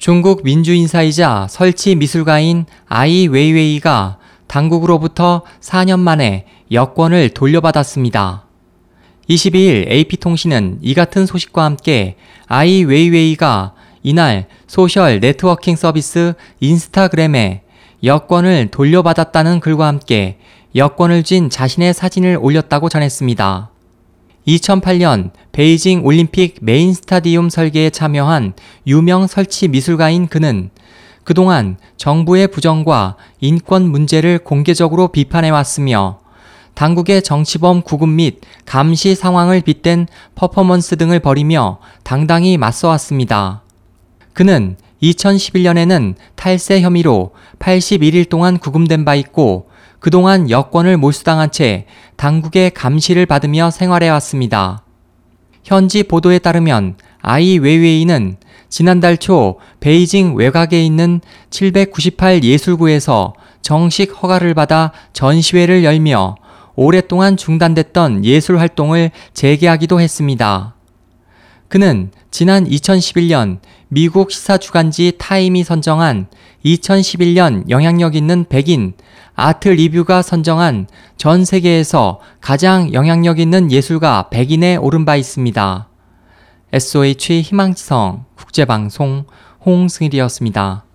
중국 민주인사이자 설치 미술가인 아이 웨이웨이가 당국으로부터 4년 만에 여권을 돌려받았습니다. 22일 AP통신은 이 같은 소식과 함께 아이 웨이웨이가 이날 소셜 네트워킹 서비스 인스타그램에 여권을 돌려받았다는 글과 함께 여권을 쥔 자신의 사진을 올렸다고 전했습니다. 2008년 베이징 올림픽 메인 스타디움 설계에 참여한 유명 설치 미술가인 그는 그동안 정부의 부정과 인권 문제를 공개적으로 비판해왔으며 당국의 정치범 구급 및 감시 상황을 빗댄 퍼포먼스 등을 벌이며 당당히 맞서왔습니다. 그는 2011년에는 탈세 혐의로 81일 동안 구금된 바 있고 그동안 여권을 몰수당한 채 당국의 감시를 받으며 생활해왔습니다. 현지 보도에 따르면 아이 웨이웨이는 지난달 초 베이징 외곽에 있는 798 예술구에서 정식 허가를 받아 전시회를 열며 오랫동안 중단됐던 예술 활동을 재개하기도 했습니다. 그는 지난 2011년 미국 시사주간지 타임이 선정한 2011년 영향력 있는 백인 아트 리뷰가 선정한 전 세계에서 가장 영향력 있는 예술가 100인에 오른 바 있습니다. SOH 희망지성 국제방송 홍승일이었습니다.